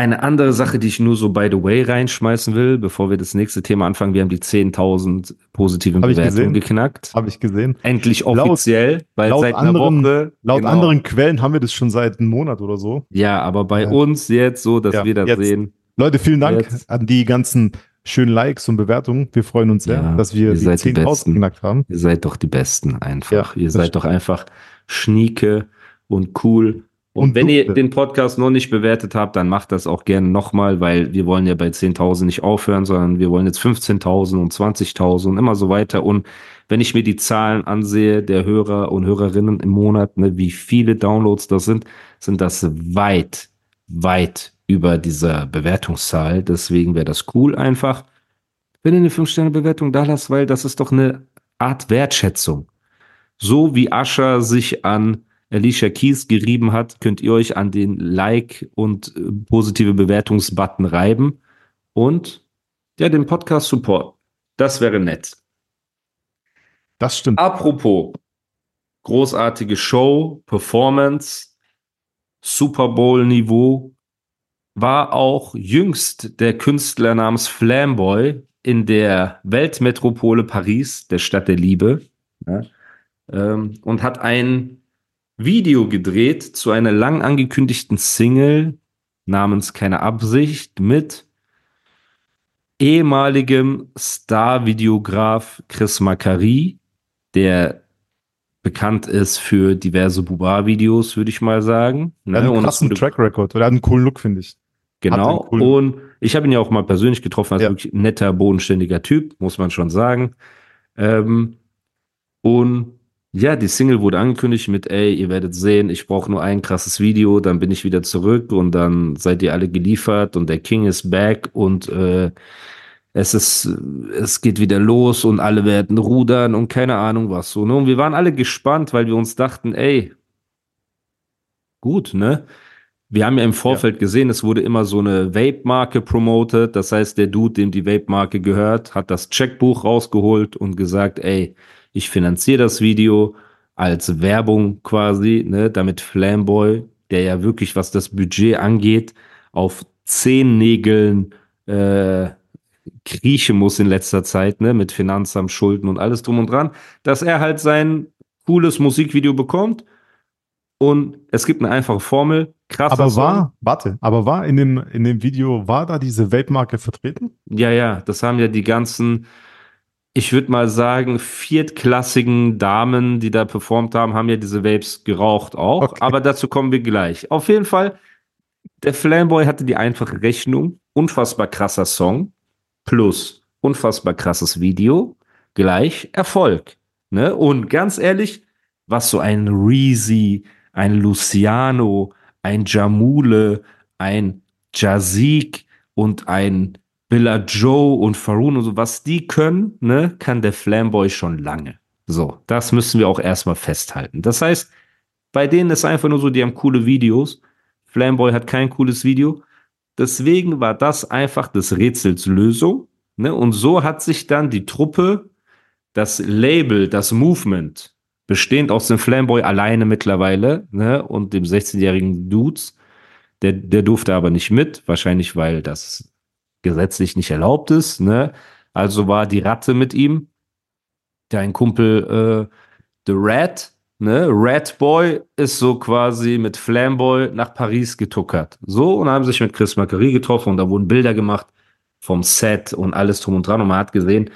Eine andere Sache, die ich nur so by the way reinschmeißen will, bevor wir das nächste Thema anfangen, wir haben die 10.000 positiven Hab Bewertungen geknackt. Habe ich gesehen. Endlich Laut- offiziell, weil laut seit einer anderen- Woche. Laut genau. anderen Quellen haben wir das schon seit einem Monat oder so. Ja, aber bei Ja. uns jetzt so, dass Ja, wir das jetzt. sehen. Leute, vielen Dank Jetzt. an die ganzen schönen Likes und Bewertungen. Wir freuen uns sehr, Ja, dass wir die seid die 10.000 Besten. geknackt haben. Ihr seid doch die Besten einfach. Ihr seid stimmt. doch einfach schnieke und cool. Und, Und wenn ihr den Podcast noch nicht bewertet habt, dann macht das auch gerne nochmal, weil wir wollen ja bei 10.000 nicht aufhören, sondern wir wollen jetzt 15.000 und 20.000 und immer so weiter. Und wenn ich mir die Zahlen ansehe der Hörer und Hörerinnen im Monat, ne, wie viele Downloads das sind, sind das weit, weit über dieser Bewertungszahl. Deswegen wäre das cool einfach, wenn ihr eine 5-Sterne-Bewertung da lasst, weil das ist doch eine Art Wertschätzung. So wie Ascher sich an Alicia Keys gerieben hat, könnt ihr euch an den Like und äh, positive Bewertungsbutton reiben und ja, den Podcast support. Das wäre nett. Das stimmt. Apropos großartige Show, Performance, Super Bowl Niveau, war auch jüngst der Künstler namens Flamboy in der Weltmetropole Paris, der Stadt der Liebe, ja, ähm, und hat ein Video gedreht zu einer lang angekündigten Single namens Keine Absicht mit ehemaligem Star-Videograf Chris Macari, der bekannt ist für diverse Buba-Videos, würde ich mal sagen. Er hat einen Und krassen wurde- Track Record oder er hat einen coolen Look, finde ich. Genau. Coolen- Und ich habe ihn ja auch mal persönlich getroffen, als Ja. wirklich netter, bodenständiger Typ, muss man schon sagen. Ähm, und ja, die Single wurde angekündigt mit, ey, ihr werdet sehen, ich brauche nur ein krasses Video, dann bin ich wieder zurück und dann seid ihr alle geliefert und der King ist back und äh, es ist, es geht wieder los und alle werden rudern und keine Ahnung was so. Ne? Und wir waren alle gespannt, weil wir uns dachten, ey, gut, ne? Wir haben ja im Vorfeld gesehen, es wurde immer so eine Vape-Marke promoted. Das heißt, der Dude, dem die Vape-Marke gehört, hat das Checkbuch rausgeholt und gesagt, ey, ich finanziere das Video als Werbung quasi, ne, damit Flamboy, der ja wirklich, was das Budget angeht, auf zehn Nägeln äh, kriechen muss in letzter Zeit, ne, mit Finanzamt, Schulden und alles drum und dran, dass er halt sein cooles Musikvideo bekommt. Und es gibt eine einfache Formel. Krasser Aber Song. war, warte, aber war in dem, in dem Video, war da diese Weltmarke vertreten? Ja, ja, das haben ja die ganzen, ich würde mal sagen, viertklassigen Damen, die da performt haben, haben ja diese Vapes geraucht auch. Okay. Aber dazu kommen wir gleich. Auf jeden Fall, der Flamboy hatte die einfache Rechnung. Unfassbar krasser Song plus unfassbar krasses Video gleich Erfolg. Ne? Und ganz ehrlich, was so ein Reezy, ein Luciano, ein Jamule, ein Jazik und ein Billa Joe und Faroon und so, was die können, ne, kann der Flamboy schon lange. So, das müssen wir auch erstmal festhalten. Das heißt, bei denen ist einfach nur so, die haben coole Videos. Flamboy hat kein cooles Video. Deswegen war das einfach des Rätsels Lösung. Ne? Und so hat sich dann die Truppe, das Label, das Movement, bestehend aus dem Flamboy alleine mittlerweile ne? und dem 16-jährigen Dudes, der, der durfte aber nicht mit, wahrscheinlich weil das gesetzlich nicht erlaubt ist. Ne? Also war die Ratte mit ihm, dein Kumpel äh, The Rat, ne? Rat Boy ist so quasi mit Flamboy nach Paris getuckert. So, und haben sich mit Chris Macari getroffen und da wurden Bilder gemacht vom Set und alles drum und dran. Und man hat gesehen,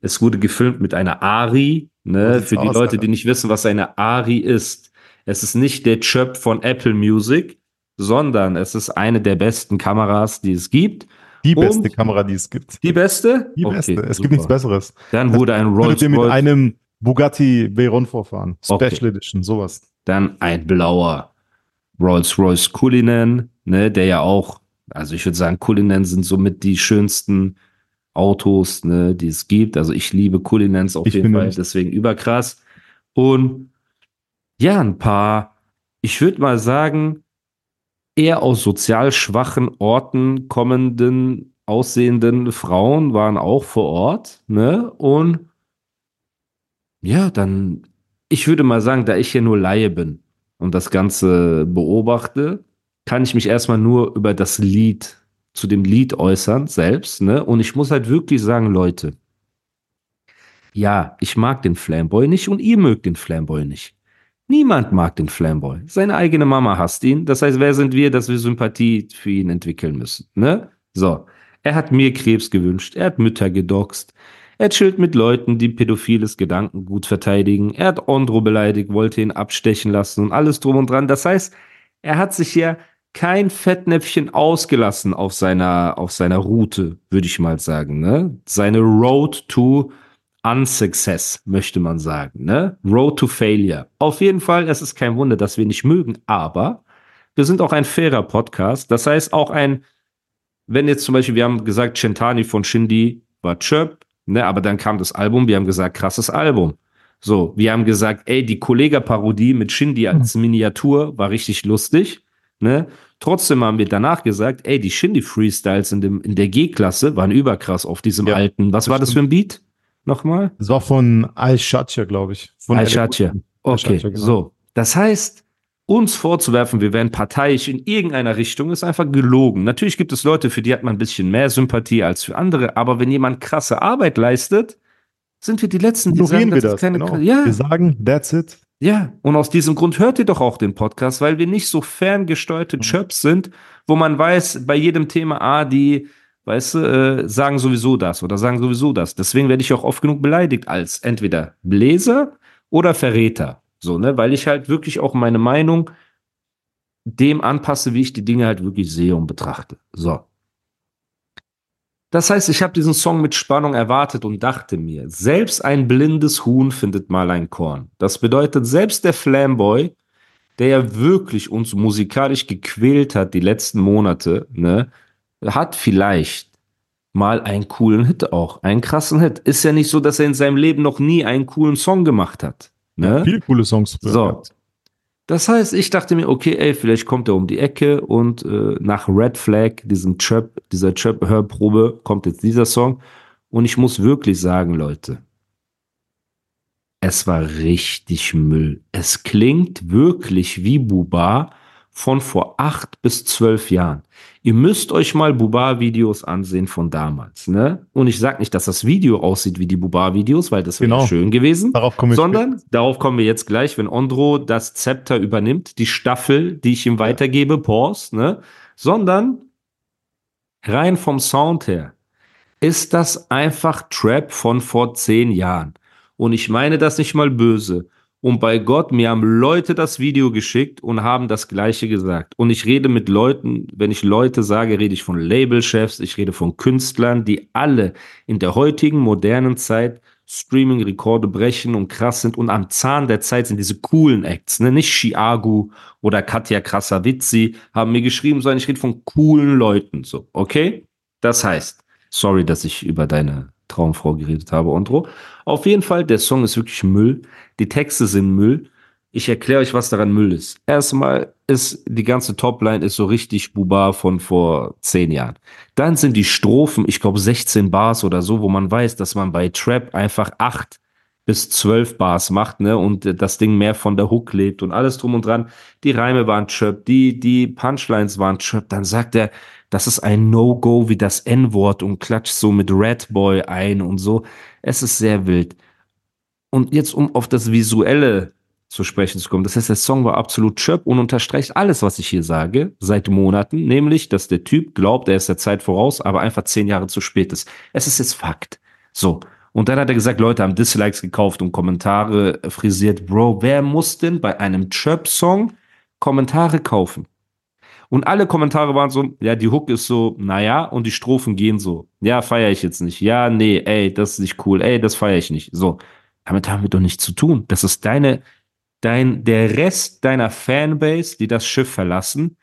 es wurde gefilmt mit einer Ari, ne? Für die aus, Leute, Alter. die nicht wissen, was eine Ari ist. Es ist nicht der Chöp von Apple Music, sondern es ist eine der besten Kameras, die es gibt. Die Und- beste Kamera, die es gibt. Die beste? Die Okay, beste. Es super. gibt nichts Besseres. Dann wurde ein Rolls ihr mit Royce, einem Bugatti Veyron vorfahren? Okay. Special Edition, sowas. dann ein blauer. Rolls-Royce Cullinan, ne, der ja auch, also ich würde sagen, Cullinan sind somit die schönsten Autos, ne, die es gibt. Also ich liebe Cullinans auf Ich jeden Fall, deswegen überkrass. Und ja, ein paar, ich würde mal sagen, eher aus sozial schwachen Orten kommenden, aussehenden Frauen waren auch vor Ort, ne? Und ja, dann, ich würde mal sagen, da ich hier nur Laie bin und das Ganze beobachte, kann ich mich erstmal nur über das Lied, zu dem Lied äußern, selbst, ne? Und ich muss halt wirklich sagen, Leute, ja, ich mag den Flamboy nicht und ihr mögt den Flamboy nicht. Niemand mag den Flamboy. Seine eigene Mama hasst ihn. Das heißt, wer sind wir, dass wir Sympathie für ihn entwickeln müssen? Ne? So. Er hat mir Krebs gewünscht. Er hat Mütter gedoxt. Er chillt mit Leuten, die pädophiles Gedankengut verteidigen. Er hat Ondro beleidigt, wollte ihn abstechen lassen und alles drum und dran. Das heißt, er hat sich ja kein Fettnäpfchen ausgelassen auf seiner, auf seiner Route, würde ich mal sagen. Ne? Seine Road to Unsuccess, möchte man sagen. Ne? Road to Failure. Auf jeden Fall, es ist kein Wunder, dass wir nicht mögen, aber wir sind auch ein fairer Podcast. Das heißt, auch ein, wenn jetzt zum Beispiel, wir haben gesagt, Centani von Shindy war Chirp, ne? aber dann kam das Album, wir haben gesagt, krasses Album. So, wir haben gesagt, ey, die Kollega-Parodie mit Shindy als Miniatur war richtig lustig. Ne? Trotzdem haben wir danach gesagt, ey, die Shindy-Freestyles in, dem, in der G-Klasse waren überkrass auf diesem Ja, alten. Was war das für ein Beat? Nochmal? Das war von Al-Shatja, glaube ich. Von Al-Shatja. Okay, genau. so. Das heißt, uns vorzuwerfen, wir wären parteiisch in irgendeiner Richtung, ist einfach gelogen. Natürlich gibt es Leute, für die hat man ein bisschen mehr Sympathie als für andere, aber wenn jemand krasse Arbeit leistet, sind wir die Letzten, die Ignorieren wir das ist das. keine Genau. Ja, Wir sagen, that's it. ja, und aus diesem Grund hört ihr doch auch den Podcast, weil wir nicht so ferngesteuerte Chirps sind, wo man weiß, bei jedem Thema, ah, die, weißt du, äh, sagen sowieso das oder sagen sowieso das. Deswegen werde ich auch oft genug beleidigt als entweder Bläser oder Verräter. So, ne, weil ich halt wirklich auch meine Meinung dem anpasse, wie ich die Dinge halt wirklich sehe und betrachte. So. Das heißt, ich habe diesen Song mit Spannung erwartet und dachte mir, selbst ein blindes Huhn findet mal ein Korn. Das bedeutet, selbst der Flamboy, der ja wirklich uns musikalisch gequält hat die letzten Monate, ne, hat vielleicht mal einen coolen Hit auch, einen krassen Hit. Ist ja nicht so, dass er in seinem Leben noch nie einen coolen Song gemacht hat. Ne? Viele coole Songs. So. Das heißt, ich dachte mir, okay, ey, vielleicht kommt er um die Ecke und äh, nach Red Flag, diesem Chirp, dieser Chirp-Hörprobe, kommt jetzt dieser Song. Und ich muss wirklich sagen, Leute, es war richtig Müll. Es klingt wirklich wie Buba von vor acht bis zwölf Jahren. Ihr müsst euch mal Buba-Videos ansehen von damals, ne? Und ich sag nicht, dass das Video aussieht wie die Buba-Videos, weil das wäre Genau. schön gewesen. Darauf kommen wir Sondern, darauf kommen wir jetzt gleich, wenn Ondro das Zepter übernimmt, die Staffel, die ich ihm weitergebe, Pause, ne? Sondern rein vom Sound her ist das einfach Trap von vor zehn Jahren. Und ich meine das nicht mal böse. Und bei Gott, mir haben Leute das Video geschickt und haben das Gleiche gesagt. Und ich rede mit Leuten, wenn ich Leute sage, rede ich von Labelchefs, ich rede von Künstlern, die alle in der heutigen modernen Zeit Streaming-Rekorde brechen und krass sind und am Zahn der Zeit sind diese coolen Acts, ne? Nicht Chiagu oder Katja Krasavici haben mir geschrieben, sondern ich rede von coolen Leuten, so, okay? Das heißt, sorry, dass ich über deine Traumfrau geredet habe, Ondro. Auf jeden Fall, der Song ist wirklich Müll. Die Texte sind Müll. Ich erkläre euch, was daran Müll ist. Erstmal ist die ganze Topline ist so richtig Buba von vor zehn Jahren. Dann sind die Strophen, ich glaube 16 Bars oder so, wo man weiß, dass man bei Trap einfach acht bis zwölf Bars macht, ne, und äh, das Ding mehr von der Hook lebt und alles drum und dran. Die Reime waren Trap, die, die Punchlines waren Trap. Dann sagt er, das ist ein No-Go wie das N-Wort und klatscht so mit Red Boy ein und so. Es ist sehr wild. Und jetzt, um auf das Visuelle zu sprechen zu kommen. Das heißt, der Song war absolut chirp und unterstreicht alles, was ich hier sage, seit Monaten, nämlich, dass der Typ glaubt, er ist der Zeit voraus, aber einfach zehn Jahre zu spät ist. Es ist jetzt Fakt. So. Und dann hat er gesagt, Leute haben Dislikes gekauft und Kommentare frisiert. Bro, wer muss denn bei einem Chirp-Song Kommentare kaufen? Und alle Kommentare waren so, ja, die Hook ist so, naja, und die Strophen gehen so. Ja, feiere ich jetzt nicht. Ja, nee, ey, das ist nicht cool. Ey, das feiere ich nicht. So. Damit haben wir doch nichts zu tun. Das ist deine dein, der Rest deiner Fanbase, die das Schiff verlassen,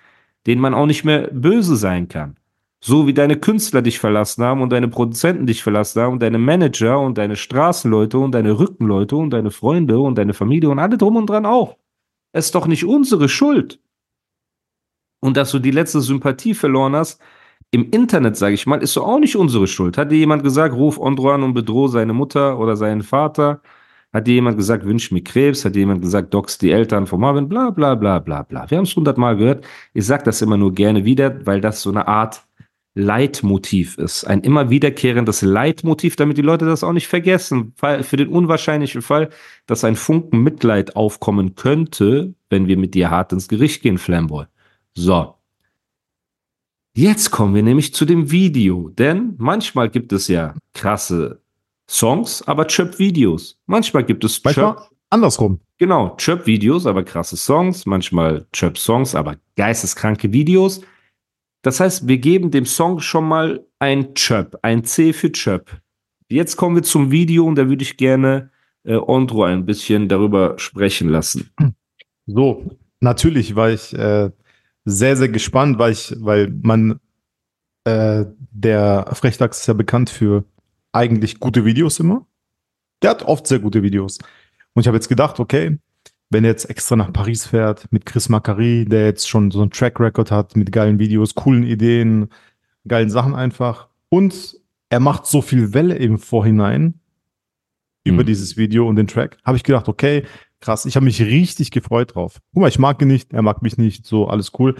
denen man auch nicht mehr böse sein kann. So wie deine Künstler dich verlassen haben und deine Produzenten dich verlassen haben und deine Manager und deine Straßenleute und deine Rückenleute und deine Freunde und deine Familie und alle drum und dran auch. Es ist doch nicht unsere Schuld. Und dass du die letzte Sympathie verloren hast, im Internet, sage ich mal, ist doch auch nicht unsere Schuld. Hat dir jemand gesagt, ruf Ondro an und bedroh seine Mutter oder seinen Vater? Hat dir jemand gesagt, wünsch mir Krebs? Hat dir jemand gesagt, dox die Eltern von Marvin? Bla, bla, bla, bla, bla. Wir haben es hundertmal gehört. Ich sage das immer nur gerne wieder, weil das so eine Art Leitmotiv ist. Ein immer wiederkehrendes Leitmotiv, damit die Leute das auch nicht vergessen. Für den unwahrscheinlichen Fall, dass ein Funken Mitleid aufkommen könnte, wenn wir mit dir hart ins Gericht gehen, Flamboy. So. Jetzt kommen wir nämlich zu dem Video, denn manchmal gibt es ja krasse Songs, aber Chöp-Videos. Manchmal gibt es Manchmal Chöp andersrum. Genau, Chöp-Videos, aber krasse Songs. Manchmal Chöp-Songs, aber geisteskranke Videos. Das heißt, wir geben dem Song schon mal ein Chöp, ein C für Chöp. Jetzt kommen wir zum Video und da würde ich gerne äh, Ondro ein bisschen darüber sprechen lassen. So, natürlich war ich äh, sehr, sehr gespannt, weil ich, weil man, äh, der Frechdachs ist ja bekannt für eigentlich gute Videos immer. Der hat oft sehr gute Videos. Und ich habe jetzt gedacht, okay, wenn er jetzt extra nach Paris fährt mit Chris Macari, der jetzt schon so einen Track Record hat mit geilen Videos, coolen Ideen, geilen Sachen einfach. Und er macht so viel Welle im Vorhinein über mhm. dieses Video und den Track. Habe ich gedacht, okay, krass, ich habe mich richtig gefreut drauf. Guck mal, ich mag ihn nicht, er mag mich nicht, so alles cool.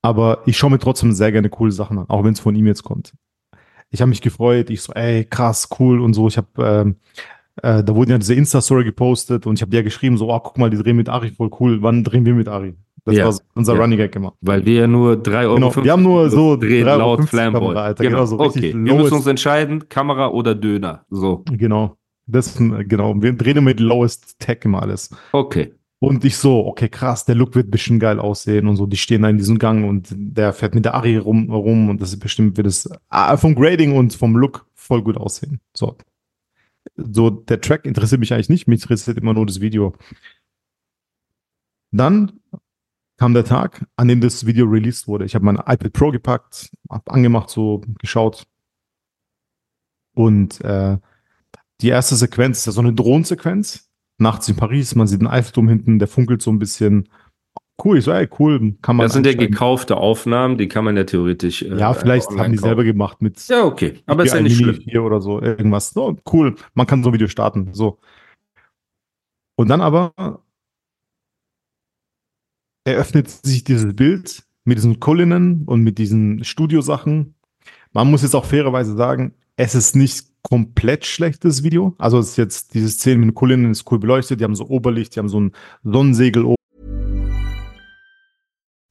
Aber ich schaue mir trotzdem sehr gerne coole Sachen an, auch wenn es von ihm jetzt kommt. Ich habe mich gefreut, ich so, ey, krass, cool und so. Ich habe ähm, äh, da wurde ja diese Insta-Story gepostet und ich habe ja geschrieben, so, oh, guck mal, die drehen mit Ari, voll cool. Wann drehen wir mit Ari? Das ja, war unser ja. Running Gag immer. Weil wir ja nur 3 Euro. Genau, wir haben nur so drehen laut Flamboy. Genau. genau, so okay. Wir müssen uns entscheiden, Kamera oder Döner. So. Genau. Das, genau. Wir drehen mit Lowest Tech immer alles. Okay. Und ich so, okay, krass, der Look wird bestimmt geil aussehen und so. Die stehen da in diesem Gang und der fährt mit der Ari rum, rum und das ist bestimmt wird es ah, vom Grading und vom Look voll gut aussehen. So so der Track interessiert mich eigentlich nicht, mich interessiert immer nur das Video. Dann kam der Tag, an dem das Video released wurde. Ich habe mein iPad Pro gepackt, habe angemacht, so geschaut. Und äh, die erste Sequenz ist ja so eine Drohnensequenz. Nachts in Paris, man sieht einen Eiffelturm hinten, der funkelt so ein bisschen. Cool, ich so, ey, cool, kann man. Das sind ja gekaufte Aufnahmen, die kann man ja theoretisch. Äh, ja, vielleicht haben die kaufen. selber gemacht mit. Ja, okay, aber ist ja nicht schlimm. Hier oder so, irgendwas. So, cool, man kann so ein Video starten, so. Und dann aber eröffnet sich dieses Bild mit diesen Kulinnen und mit diesen Studiosachen. Man muss jetzt auch fairerweise sagen, es ist nicht komplett schlechtes Video. Also es ist jetzt diese Szene mit den Kulinnen ist cool beleuchtet, die haben so Oberlicht, die haben so ein Sonnensegel oben.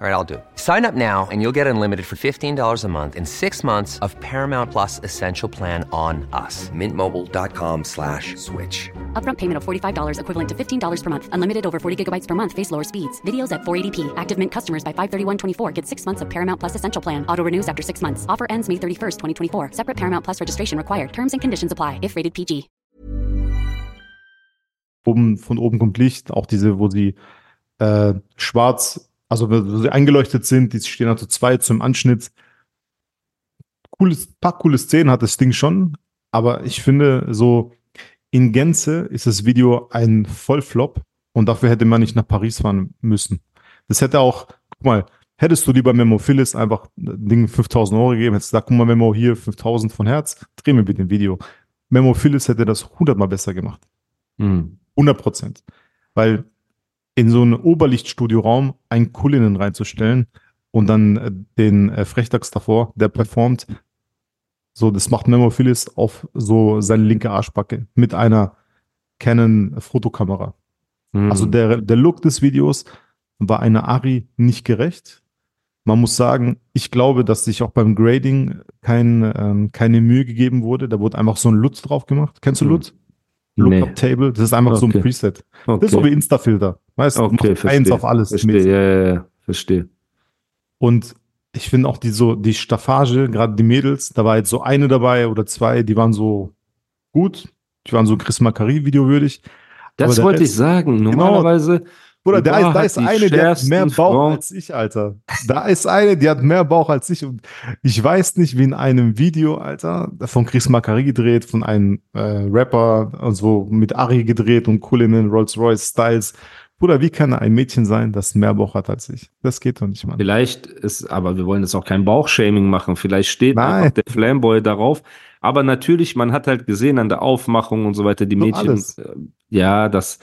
All right, I'll do it. Sign up now and you'll get unlimited for $15 a month in six months of Paramount Plus Essential Plan on us. Mintmobile.com slash switch. Upfront payment of $45 equivalent to $15 per month. Unlimited over 40 gigabytes per month. Face lower speeds. Videos at 480p. Active Mint customers by 531.24 get six months of Paramount Plus Essential Plan. Auto renews after six months. Offer ends May 31st, 2024. Separate Paramount Plus registration required. Terms and conditions apply if rated PG. Oben, von oben kommt Licht. Auch diese, wo sie äh, schwarz Also, wenn sie eingeleuchtet sind, die stehen also zwei zum Anschnitt. Cooles, paar coole Szenen hat das Ding schon, aber ich finde, so in Gänze ist das Video ein Vollflop und dafür hätte man nicht nach Paris fahren müssen. Das hätte auch, guck mal, hättest du lieber Memo Phyllis einfach Ding 5000 Euro gegeben, hättest gesagt, guck mal, Memo hier 5000 von Herz, dreh mir bitte ein Video. Memo Phyllis hätte das 100 mal besser gemacht. Mhm. 100 Prozent. Weil in so einen Oberlichtstudioraum einen Kullinnen reinzustellen und dann äh, den äh, Frechtags davor, der performt, So, das macht Memo Phillips auf so seine linke Arschbacke mit einer Canon Fotokamera. Hm. Also der, der Look des Videos war einer Ari nicht gerecht. Man muss sagen, ich glaube, dass sich auch beim Grading kein, ähm, keine Mühe gegeben wurde. Da wurde einfach so ein LUT drauf gemacht. Kennst du Hm. LUT? Lookup Nee. Table. Das ist einfach so ein Okay. Preset. okay. Das ist so wie Insta-Filter. Weißt du, okay, macht eins verstehe. auf alles. Verstehe, ja, ja, ja, verstehe. Und ich finde auch die so, die Staffage, gerade die Mädels, da war jetzt so eine dabei oder zwei, die waren so gut. Die waren so Chris Macari-Video würdig. Aber Das wollte ich Rest- sagen. Normalerweise, Oder da ist, da ist eine, die hat mehr Bauch Frauen. als ich, Alter. Da ist eine, die hat mehr Bauch als ich. Und ich weiß nicht, wie in einem Video, Alter, von Chris Macari gedreht, von einem äh, Rapper, also mit Ari gedreht und Cullinan, Rolls-Royce, Styles. Bruder, wie kann ein Mädchen sein, das mehr Bauch hat als ich? Das geht doch nicht, Mann. vielleicht ist, aber wir wollen jetzt auch kein Bauchshaming machen. Vielleicht steht einfach der Flamboy darauf. Aber natürlich, man hat halt gesehen an der Aufmachung und so weiter, die So Mädchen, alles. äh, ja, das,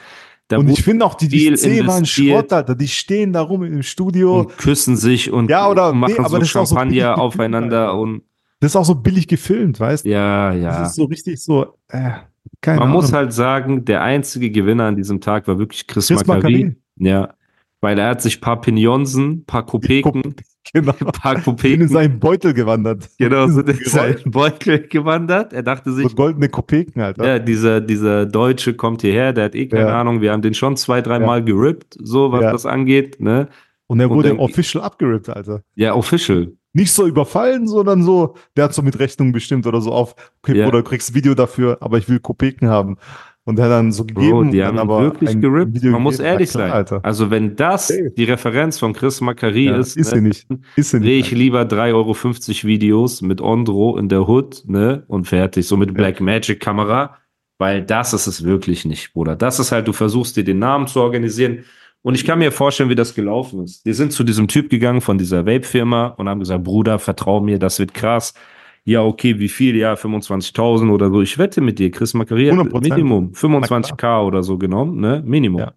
da und ich finde auch, die, die Szene waren. Schrott, Alter. Die stehen da rum im Studio. und küssen sich und Ja, oder- machen nee, aber so das auch so Champagner gefilmt, aufeinander und Das ist auch so billig gefilmt, weißt du? ja, Das ja. ist so richtig so, äh, keine Man Ahnung. muss halt sagen, der einzige Gewinner an diesem Tag war wirklich Chris, Chris Macari. Ja. Weil er hat sich paar Pignonsen, paar Kopeken, genau. paar bin in Kopeken, seinen Beutel gewandert. genau, so in seinen Beutel gewandert. Er dachte sich, So goldene Kopeken, Alter. ja, dieser, dieser Deutsche kommt hierher, der hat eh keine Ja. Ahnung, wir haben den schon zwei, dreimal Ja. gerippt, so was Ja. das angeht, ne? Und er Und wurde dann- official abgerippt, Alter. Ja, official. Nicht so überfallen, sondern so, der hat so mit Rechnung bestimmt oder so auf, okay, Ja. Bruder, du kriegst Video dafür, aber ich will Kopeken haben. Und er hat dann so gegeben. Bro, und die haben aber wirklich gerippt. Video Man muss ehrlich sein. Alter. Also wenn das Safe. die Referenz von Chris Macari Ja, ist, ist ne, sie nicht. Ist sie drehe nicht. ich lieber 3,50 Euro Videos mit Ondro in der Hood, ne? Und fertig. So mit Black Magic Kamera. Weil das ist es wirklich nicht, Bruder. Das ist halt, du versuchst dir den Namen zu organisieren. Und ich kann mir vorstellen, wie das gelaufen ist. Die sind zu diesem Typ gegangen von dieser Vape-Firma und haben gesagt, Bruder, vertrau mir, das wird krass. Ja, okay, wie viel? Ja, 25.000 oder so. Ich wette mit dir, Chris Macari hat 100%. Minimum 25k oder so genommen, ne? Minimum. Ja.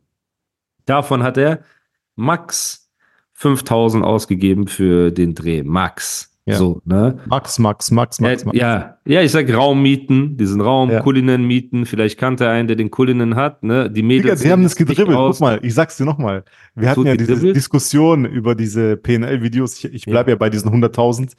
Davon hat er max 5000 ausgegeben für den Dreh. Max. Ja. So, ne? Max, Max, Max, Max, Äh, Max. ja, ja, ich sag Raummieten, diesen Raum, Ja. Kulinen mieten. Vielleicht kannte er einen, der den Kulinen hat, ne? Die Digga, Mädels. die haben das sehen nicht gedribbelt. Guck mal, ich sag's dir nochmal. Wir hatten So ja diese gedribbelt? Diskussion über diese PNL-Videos. Ich, ich Ja. bleibe ja. bei diesen 100.000.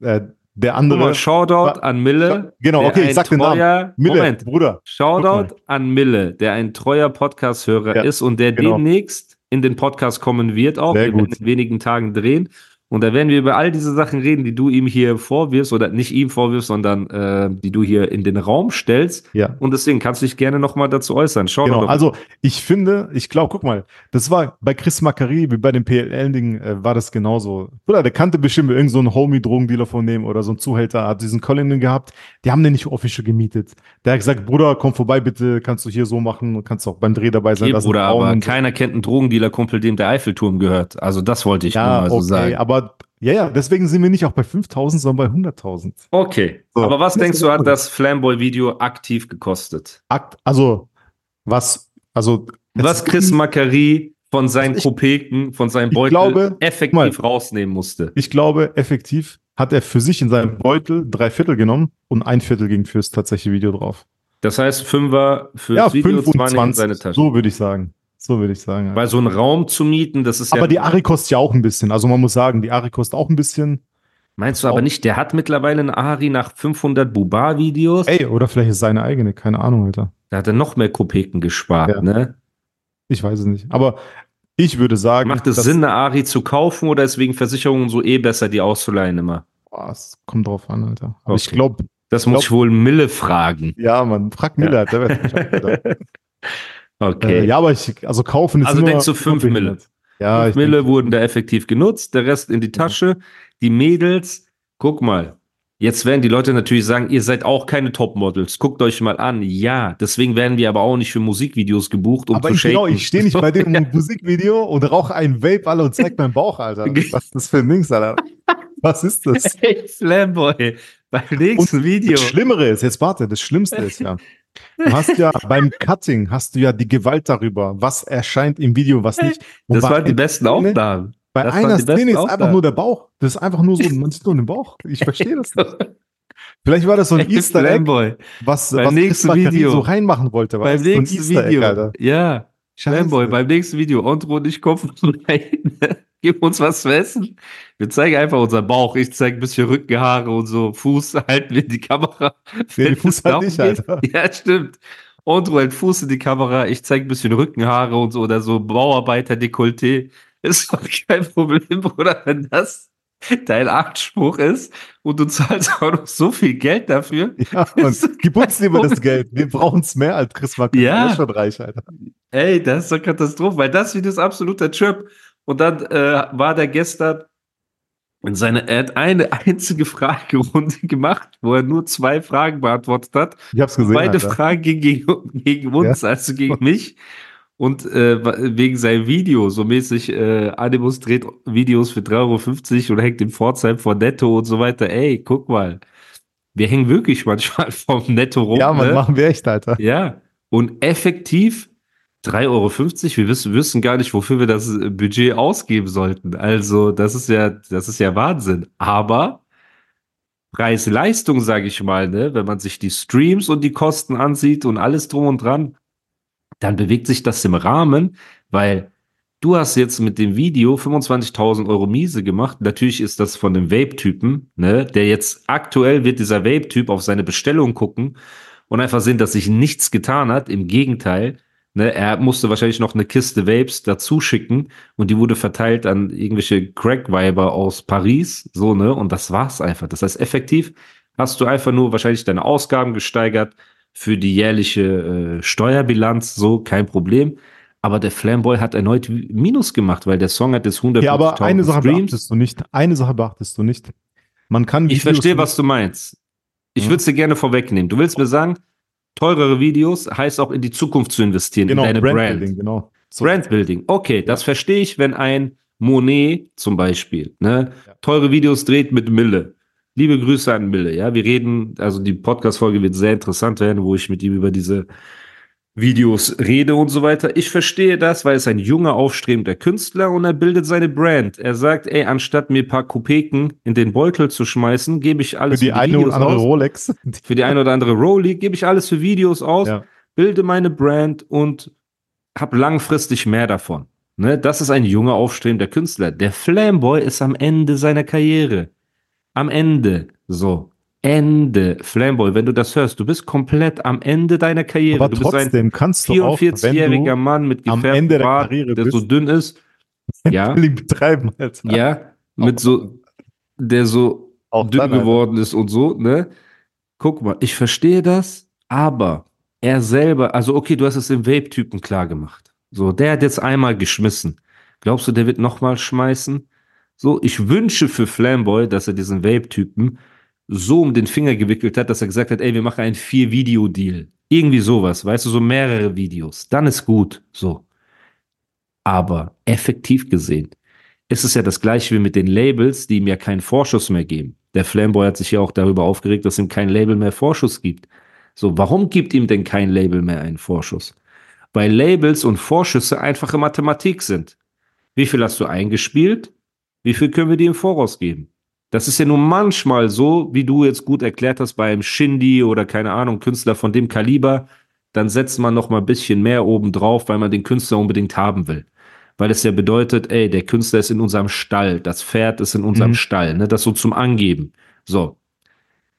Äh, der Guck andere. mal, Shoutout an Mille. Genau, okay, ich sag den Namen. treuer- Mille, Moment. Bruder. Shoutout an Mille, der ein treuer Podcast-Hörer Ja, ist und der genau. demnächst in den Podcast kommen wird auch. Sehr Wir gut. in wenigen Tagen drehen. Und da werden wir über all diese Sachen reden, die du ihm hier vorwirfst oder nicht ihm vorwirfst, sondern äh, die du hier in den Raum stellst. Ja. Und deswegen kannst du dich gerne nochmal dazu äußern. Schau Genau, also ich finde, ich glaube, guck mal, das war bei Chris Macari, wie bei dem PLL-Ding, äh, war das genauso. Bruder, der kannte bestimmt irgend so einen Homie-Drogendealer von dem oder so ein Zuhälter, hat diesen Colin gehabt, die haben den nicht official gemietet. Der hat gesagt, Bruder, komm vorbei bitte, kannst du hier so machen, kannst auch beim Dreh dabei sein. Okay, Bruder, aber und keiner kennt einen Drogendealer-Kumpel, dem der Eiffelturm gehört. Also das wollte ich nur Ja, mal so okay, sagen. aber ja, ja, deswegen sind wir nicht auch bei 5000, sondern bei 100.000. Okay, So. aber was Das denkst du, hat das Flamboy-Video aktiv gekostet? Akt, also, was, also, Was Chris Macari von seinen Also ich- Kopeken, von seinem ich Beutel glaube, effektiv mal. rausnehmen musste. Ich glaube, effektiv hat er für sich in seinem Beutel drei Viertel genommen und ein Viertel ging fürs tatsächliche Video drauf. Das heißt, Fünfer für Ja, Video, zwei in 25. seine Tasche. So würde ich sagen. So würde ich sagen. ja. Weil so einen Raum zu mieten, das ist ja. aber die Ari kostet ja auch ein bisschen. Also man muss sagen, die Ari kostet auch ein bisschen. Meinst du aber nicht, der hat mittlerweile einen Ari nach 500 Bubar-Videos? Ey, oder vielleicht ist seine eigene, keine Ahnung, Alter. Da hat er noch mehr Kopeken gespart, Ja. ne? Ich weiß es nicht. Aber ich würde sagen, Macht es Sinn, eine Ari zu kaufen oder ist wegen Versicherungen so eh besser, die auszuleihen immer? Boah, es kommt drauf an, Alter. Aber Okay. ich glaube, Das muss Glaub- ich wohl Mille fragen. ja, man, frag Miller, der wird mich auch wieder. Okay. Äh, ja, aber ich, also kaufen ist Also denkst du fünf immer Mille? behindert. Ja, Fünf ich Mille denke- wurden da effektiv genutzt, der Rest in die Tasche. Die Mädels, guck mal. Jetzt werden die Leute natürlich sagen, ihr seid auch keine Topmodels. Guckt euch mal an. Ja, deswegen werden wir aber auch nicht für Musikvideos gebucht, um aber zu ich, genau, shaken. ich stehe nicht bei dem. Musikvideo und rauche ein Vape, Alter, und zeig meinen Bauch, Alter. Was ist das für ein Dings, Alter? Was ist das? Hey, Flamboy, beim nächsten Video. Das Schlimmere ist, jetzt warte, das Schlimmste ist ja, du hast ja beim Cutting hast du ja die Gewalt darüber, was erscheint im Video, was nicht. Und Das waren die besten Szene- Aufnahmen. Bei das einer Szene ist einfach Aufnahmen. nur der Bauch. Das ist einfach nur so, man sieht nur den Bauch. Ich verstehe das nicht. Vielleicht war das so ein Easter Egg, Flamboy. was, Beim was nächsten Video. so reinmachen wollte. Beim? So nächsten Egg, Video. Alter. ja. Scheiße. Beim nächsten Video. Ontro und ich kommen rein. Gib uns was zu essen. Wir zeigen einfach unseren Bauch. Ich zeige ein bisschen Rückenhaare und so. Fuß halten wir in die Kamera. Nee, Fuß halt nicht. Alter. Ja, stimmt. Ontro hält Fuß in die Kamera. Ich zeige ein bisschen Rückenhaare und so oder so Bauarbeiter-Dekolleté. Ist doch kein Problem, Bruder, wenn das dein Anspruch ist und du zahlst auch noch so viel Geld dafür. Ja, und gib uns lieber das Geld. Wir brauchen es mehr als Chris Macari. Ja. Ist schon reich, Alter. Ey, das ist doch Katastrophe, weil das Video ist absoluter Trip. Und dann äh, war der gestern in seiner, er hat eine einzige Fragerunde gemacht, wo er nur zwei Fragen beantwortet hat. Ich hab's gesehen, Beide Alter. Fragen gegen, gegen, uns, also gegen mich. Und äh, wegen seinem Video, so mäßig, äh, Animus dreht Videos für 3,50 Euro und hängt im Pforzheim vor Netto und so weiter. Ey, guck mal. Wir hängen wirklich manchmal vom Netto rum. Ja, man, ne? machen wir echt, Alter. Ja, und effektiv 3,50 Euro. Wir wissen, wissen gar nicht, wofür wir das äh, Budget ausgeben sollten. Also, das ist ja, das ist ja Wahnsinn. Aber Preis-Leistung, sage ich mal, ne, wenn man sich die Streams und die Kosten ansieht und alles drum und dran, dann bewegt sich das im Rahmen, weil du hast jetzt mit dem Video 25.000 Euro Miese gemacht. Natürlich ist das von dem Vape-Typen, ne, der jetzt aktuell wird dieser Vape-Typ auf seine Bestellung gucken und einfach sehen, dass sich nichts getan hat. Im Gegenteil, ne, er musste wahrscheinlich noch eine Kiste Vapes dazu schicken und die wurde verteilt an irgendwelche Crack-Weiber aus Paris, so, ne, und das war's einfach. Das heißt, effektiv hast du einfach nur wahrscheinlich deine Ausgaben gesteigert für die jährliche äh, Steuerbilanz, so, kein Problem. Aber der Flamboy hat erneut Minus gemacht, weil der Song hat jetzt 150.000 Ja, aber eine Sache Streams. beachtest du nicht. Eine Sache beachtest du nicht. Man kann Ich Videos verstehe, nicht- was du meinst. Ich Mhm. würde es dir gerne vorwegnehmen. Du willst mir sagen, teurere Videos heißt auch in die Zukunft zu investieren, Genau, in deine Brand. Brandbuilding, genau. So. Brandbuilding. Okay, das verstehe ich, wenn ein Monet zum Beispiel, ne, teure Videos dreht mit Mille. Liebe Grüße an Mille, ja. Wir reden, also die Podcast-Folge wird sehr interessant werden, wo ich mit ihm über diese Videos rede und so weiter. Ich verstehe das, weil es ein junger, aufstrebender Künstler und er bildet seine Brand. Er sagt, ey, anstatt mir ein paar Kopeken in den Beutel zu schmeißen, gebe ich Für alles die eine Videos oder andere aus. Rolex. Für die eine oder andere Rolli gebe ich alles für Videos aus, Ja. bilde meine Brand und habe langfristig mehr davon. Ne? Das ist ein junger, aufstrebender Künstler. Der Flamboy ist am Ende seiner Karriere. Am Ende. So. Ende. Flamboy, wenn du das hörst, du bist komplett am Ende deiner Karriere. Aber du bist ein trotzdem kannst du auch, wenn 44-jähriger du Mann mit am Ende der Bart, Karriere der so bist. dünn ist. Ja, betreiben, Alter. ja, mit so, der so Auch dünn dann, geworden ist und so, ne? Guck mal, ich verstehe das, aber er selber, also okay, du hast es dem Vape-Typen klar gemacht. So, der hat jetzt einmal geschmissen. Glaubst du, der wird nochmal schmeißen? So, ich wünsche für Flamboy, dass er diesen Vape-Typen so um den Finger gewickelt hat, dass er gesagt hat, ey, wir machen einen Vier-Video-Deal. Irgendwie sowas, weißt du, so mehrere Videos. Dann ist gut, so. Aber effektiv gesehen ist es ja das gleiche wie mit den Labels, die ihm ja keinen Vorschuss mehr geben. Der Flamboy hat sich ja auch darüber aufgeregt, dass ihm kein Label mehr Vorschuss gibt. So, warum gibt ihm denn kein Label mehr einen Vorschuss? Weil Labels und Vorschüsse einfache Mathematik sind. Wie viel hast du eingespielt? Wie viel können wir dir im Voraus geben? Das ist ja nur manchmal so, wie du jetzt gut erklärt hast, beim Shindy oder keine Ahnung, Künstler von dem Kaliber, dann setzt man noch mal ein bisschen mehr oben drauf, weil man den Künstler unbedingt haben will. Weil es ja bedeutet, ey, der Künstler ist in unserem Stall, das Pferd ist in unserem Mhm. Stall, ne, das so zum Angeben. So.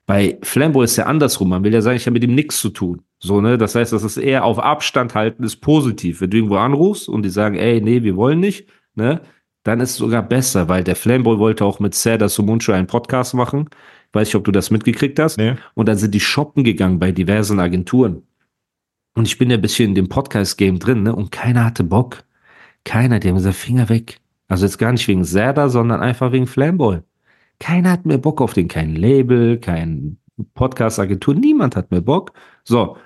Bei Flambo ist ja andersrum, man will ja sagen, ich habe mit ihm nichts zu tun. So, ne, das heißt, das ist eher auf Abstand halten, ist positiv. Wenn du irgendwo anrufst und die sagen, ey, nee, wir wollen nicht, ne, dann ist es sogar besser, weil der Flamboy wollte auch mit Seda Sumunchu einen Podcast machen. Weiß ich, ob du das mitgekriegt hast. Nee. Und dann sind die shoppen gegangen bei diversen Agenturen. Und ich bin ja ein bisschen in dem Podcast-Game drin, ne? Und keiner hatte Bock. Keiner, die haben gesagt, Finger weg. Also jetzt gar nicht wegen Serda, sondern einfach wegen Flamboy. Keiner hat mehr Bock auf den, kein Label, kein Podcast-Agentur, niemand hat mehr Bock. So,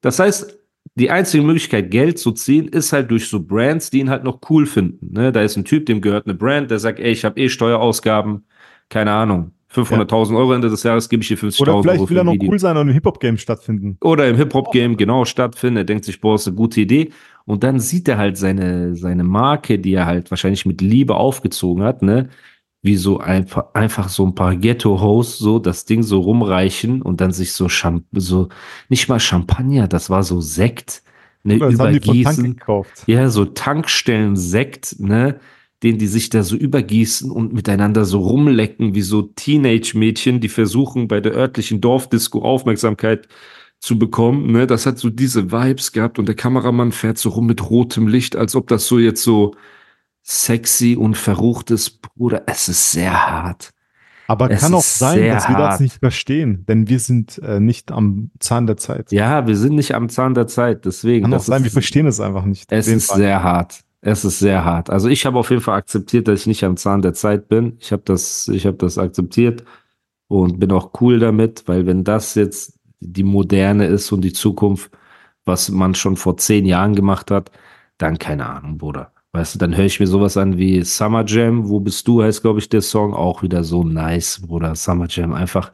das heißt, die einzige Möglichkeit, Geld zu ziehen, ist halt durch so Brands, die ihn halt noch cool finden. Ne? Da ist ein Typ, dem gehört eine Brand, der sagt, ey, ich habe eh Steuerausgaben, keine Ahnung, 500.000 Euro Ende des Jahres gebe ich dir 50.000 Oder Euro vielleicht für will er noch Video. cool sein und im Hip-Hop-Game stattfinden. Oder im Hip-Hop-Game genau stattfinden. Er denkt sich, boah, ist eine gute Idee. Und dann sieht er halt seine, seine Marke, die er halt wahrscheinlich mit Liebe aufgezogen hat, ne? Wie so einfach, einfach so ein paar Ghetto-Hosts so das Ding so rumreichen und dann sich so, Champ so nicht mal Champagner, das war so Sekt, ne, Das übergießen. Ja, so Tankstellen-Sekt, ne, den die sich da so übergießen und miteinander so rumlecken, wie so Teenage-Mädchen, die versuchen, bei der örtlichen Dorfdisco Aufmerksamkeit zu bekommen, ne, das hat so diese Vibes gehabt und der Kameramann fährt so rum mit rotem Licht, als ob das so jetzt so sexy und verrucht ist. Bruder, es ist sehr hart. Aber Es kann auch sein, dass wir das nicht verstehen, denn wir sind äh, nicht am Zahn der Zeit. Ja, wir sind nicht am Zahn der Zeit, deswegen. Kann auch sein, wir ist- verstehen es einfach nicht. Es ist Fall. sehr hart. Es ist sehr hart. Also ich habe auf jeden Fall akzeptiert, dass ich nicht am Zahn der Zeit bin. Ich habe das, ich habe das akzeptiert und bin auch cool damit, weil wenn das jetzt die Moderne ist und die Zukunft, was man schon vor zehn Jahren gemacht hat, dann keine Ahnung, Bruder. Weißt du, dann höre ich mir sowas an wie Summer Jam, wo bist du, heißt glaube ich der Song, auch wieder so nice, Bruder. Summer Jam einfach.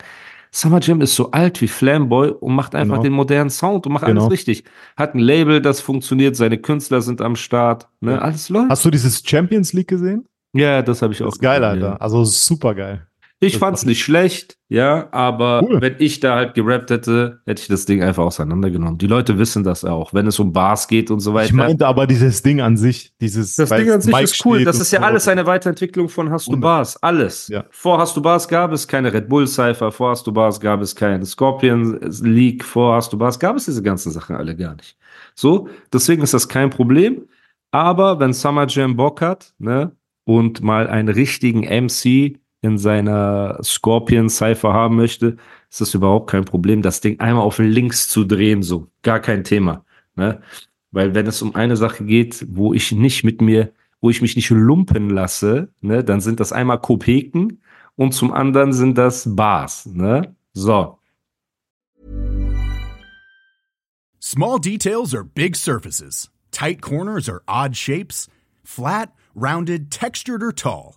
Summer Jam ist so alt wie Flamboy und macht einfach Genau. den modernen Sound und macht Genau. alles richtig. Hat ein Label, das funktioniert, seine Künstler sind am Start, ne? Ja. Alles läuft. Hast du dieses Champions League gesehen? ja, das habe ich auch Das ist geil, gesehen, Alter. ja. Also super geil. Ich fand's nicht schlecht, ja, aber Cool. wenn ich da halt gerappt hätte, hätte ich das Ding einfach auseinandergenommen. Die Leute wissen das auch, wenn es um Bars geht und so weiter. Ich meinte aber dieses Ding an sich, dieses Das Ding an sich Mike ist cool. Das ist ja so. alles eine Weiterentwicklung von Hast du. Bars. Alles. Ja. Vor Hast du Bars gab es keine Red Bull Cypher. Vor Hast du Bars gab es keine Scorpion League. Vor Hast du Bars gab es diese ganzen Sachen alle gar nicht. So, deswegen ist das kein Problem. Aber wenn Summer Jam Bock hat, ne, und mal einen richtigen MC in seiner Scorpion Cypher haben möchte, ist das überhaupt kein Problem, das Ding einmal auf links zu drehen, so. Gar kein Thema, ne. Weil wenn es um eine Sache geht, wo ich nicht mit mir, wo ich mich nicht lumpen lasse, ne, dann sind das einmal Kopeken und zum anderen sind das Bars, ne? So. Small details are big surfaces. Tight corners are odd shapes. Flat, rounded, textured, or tall.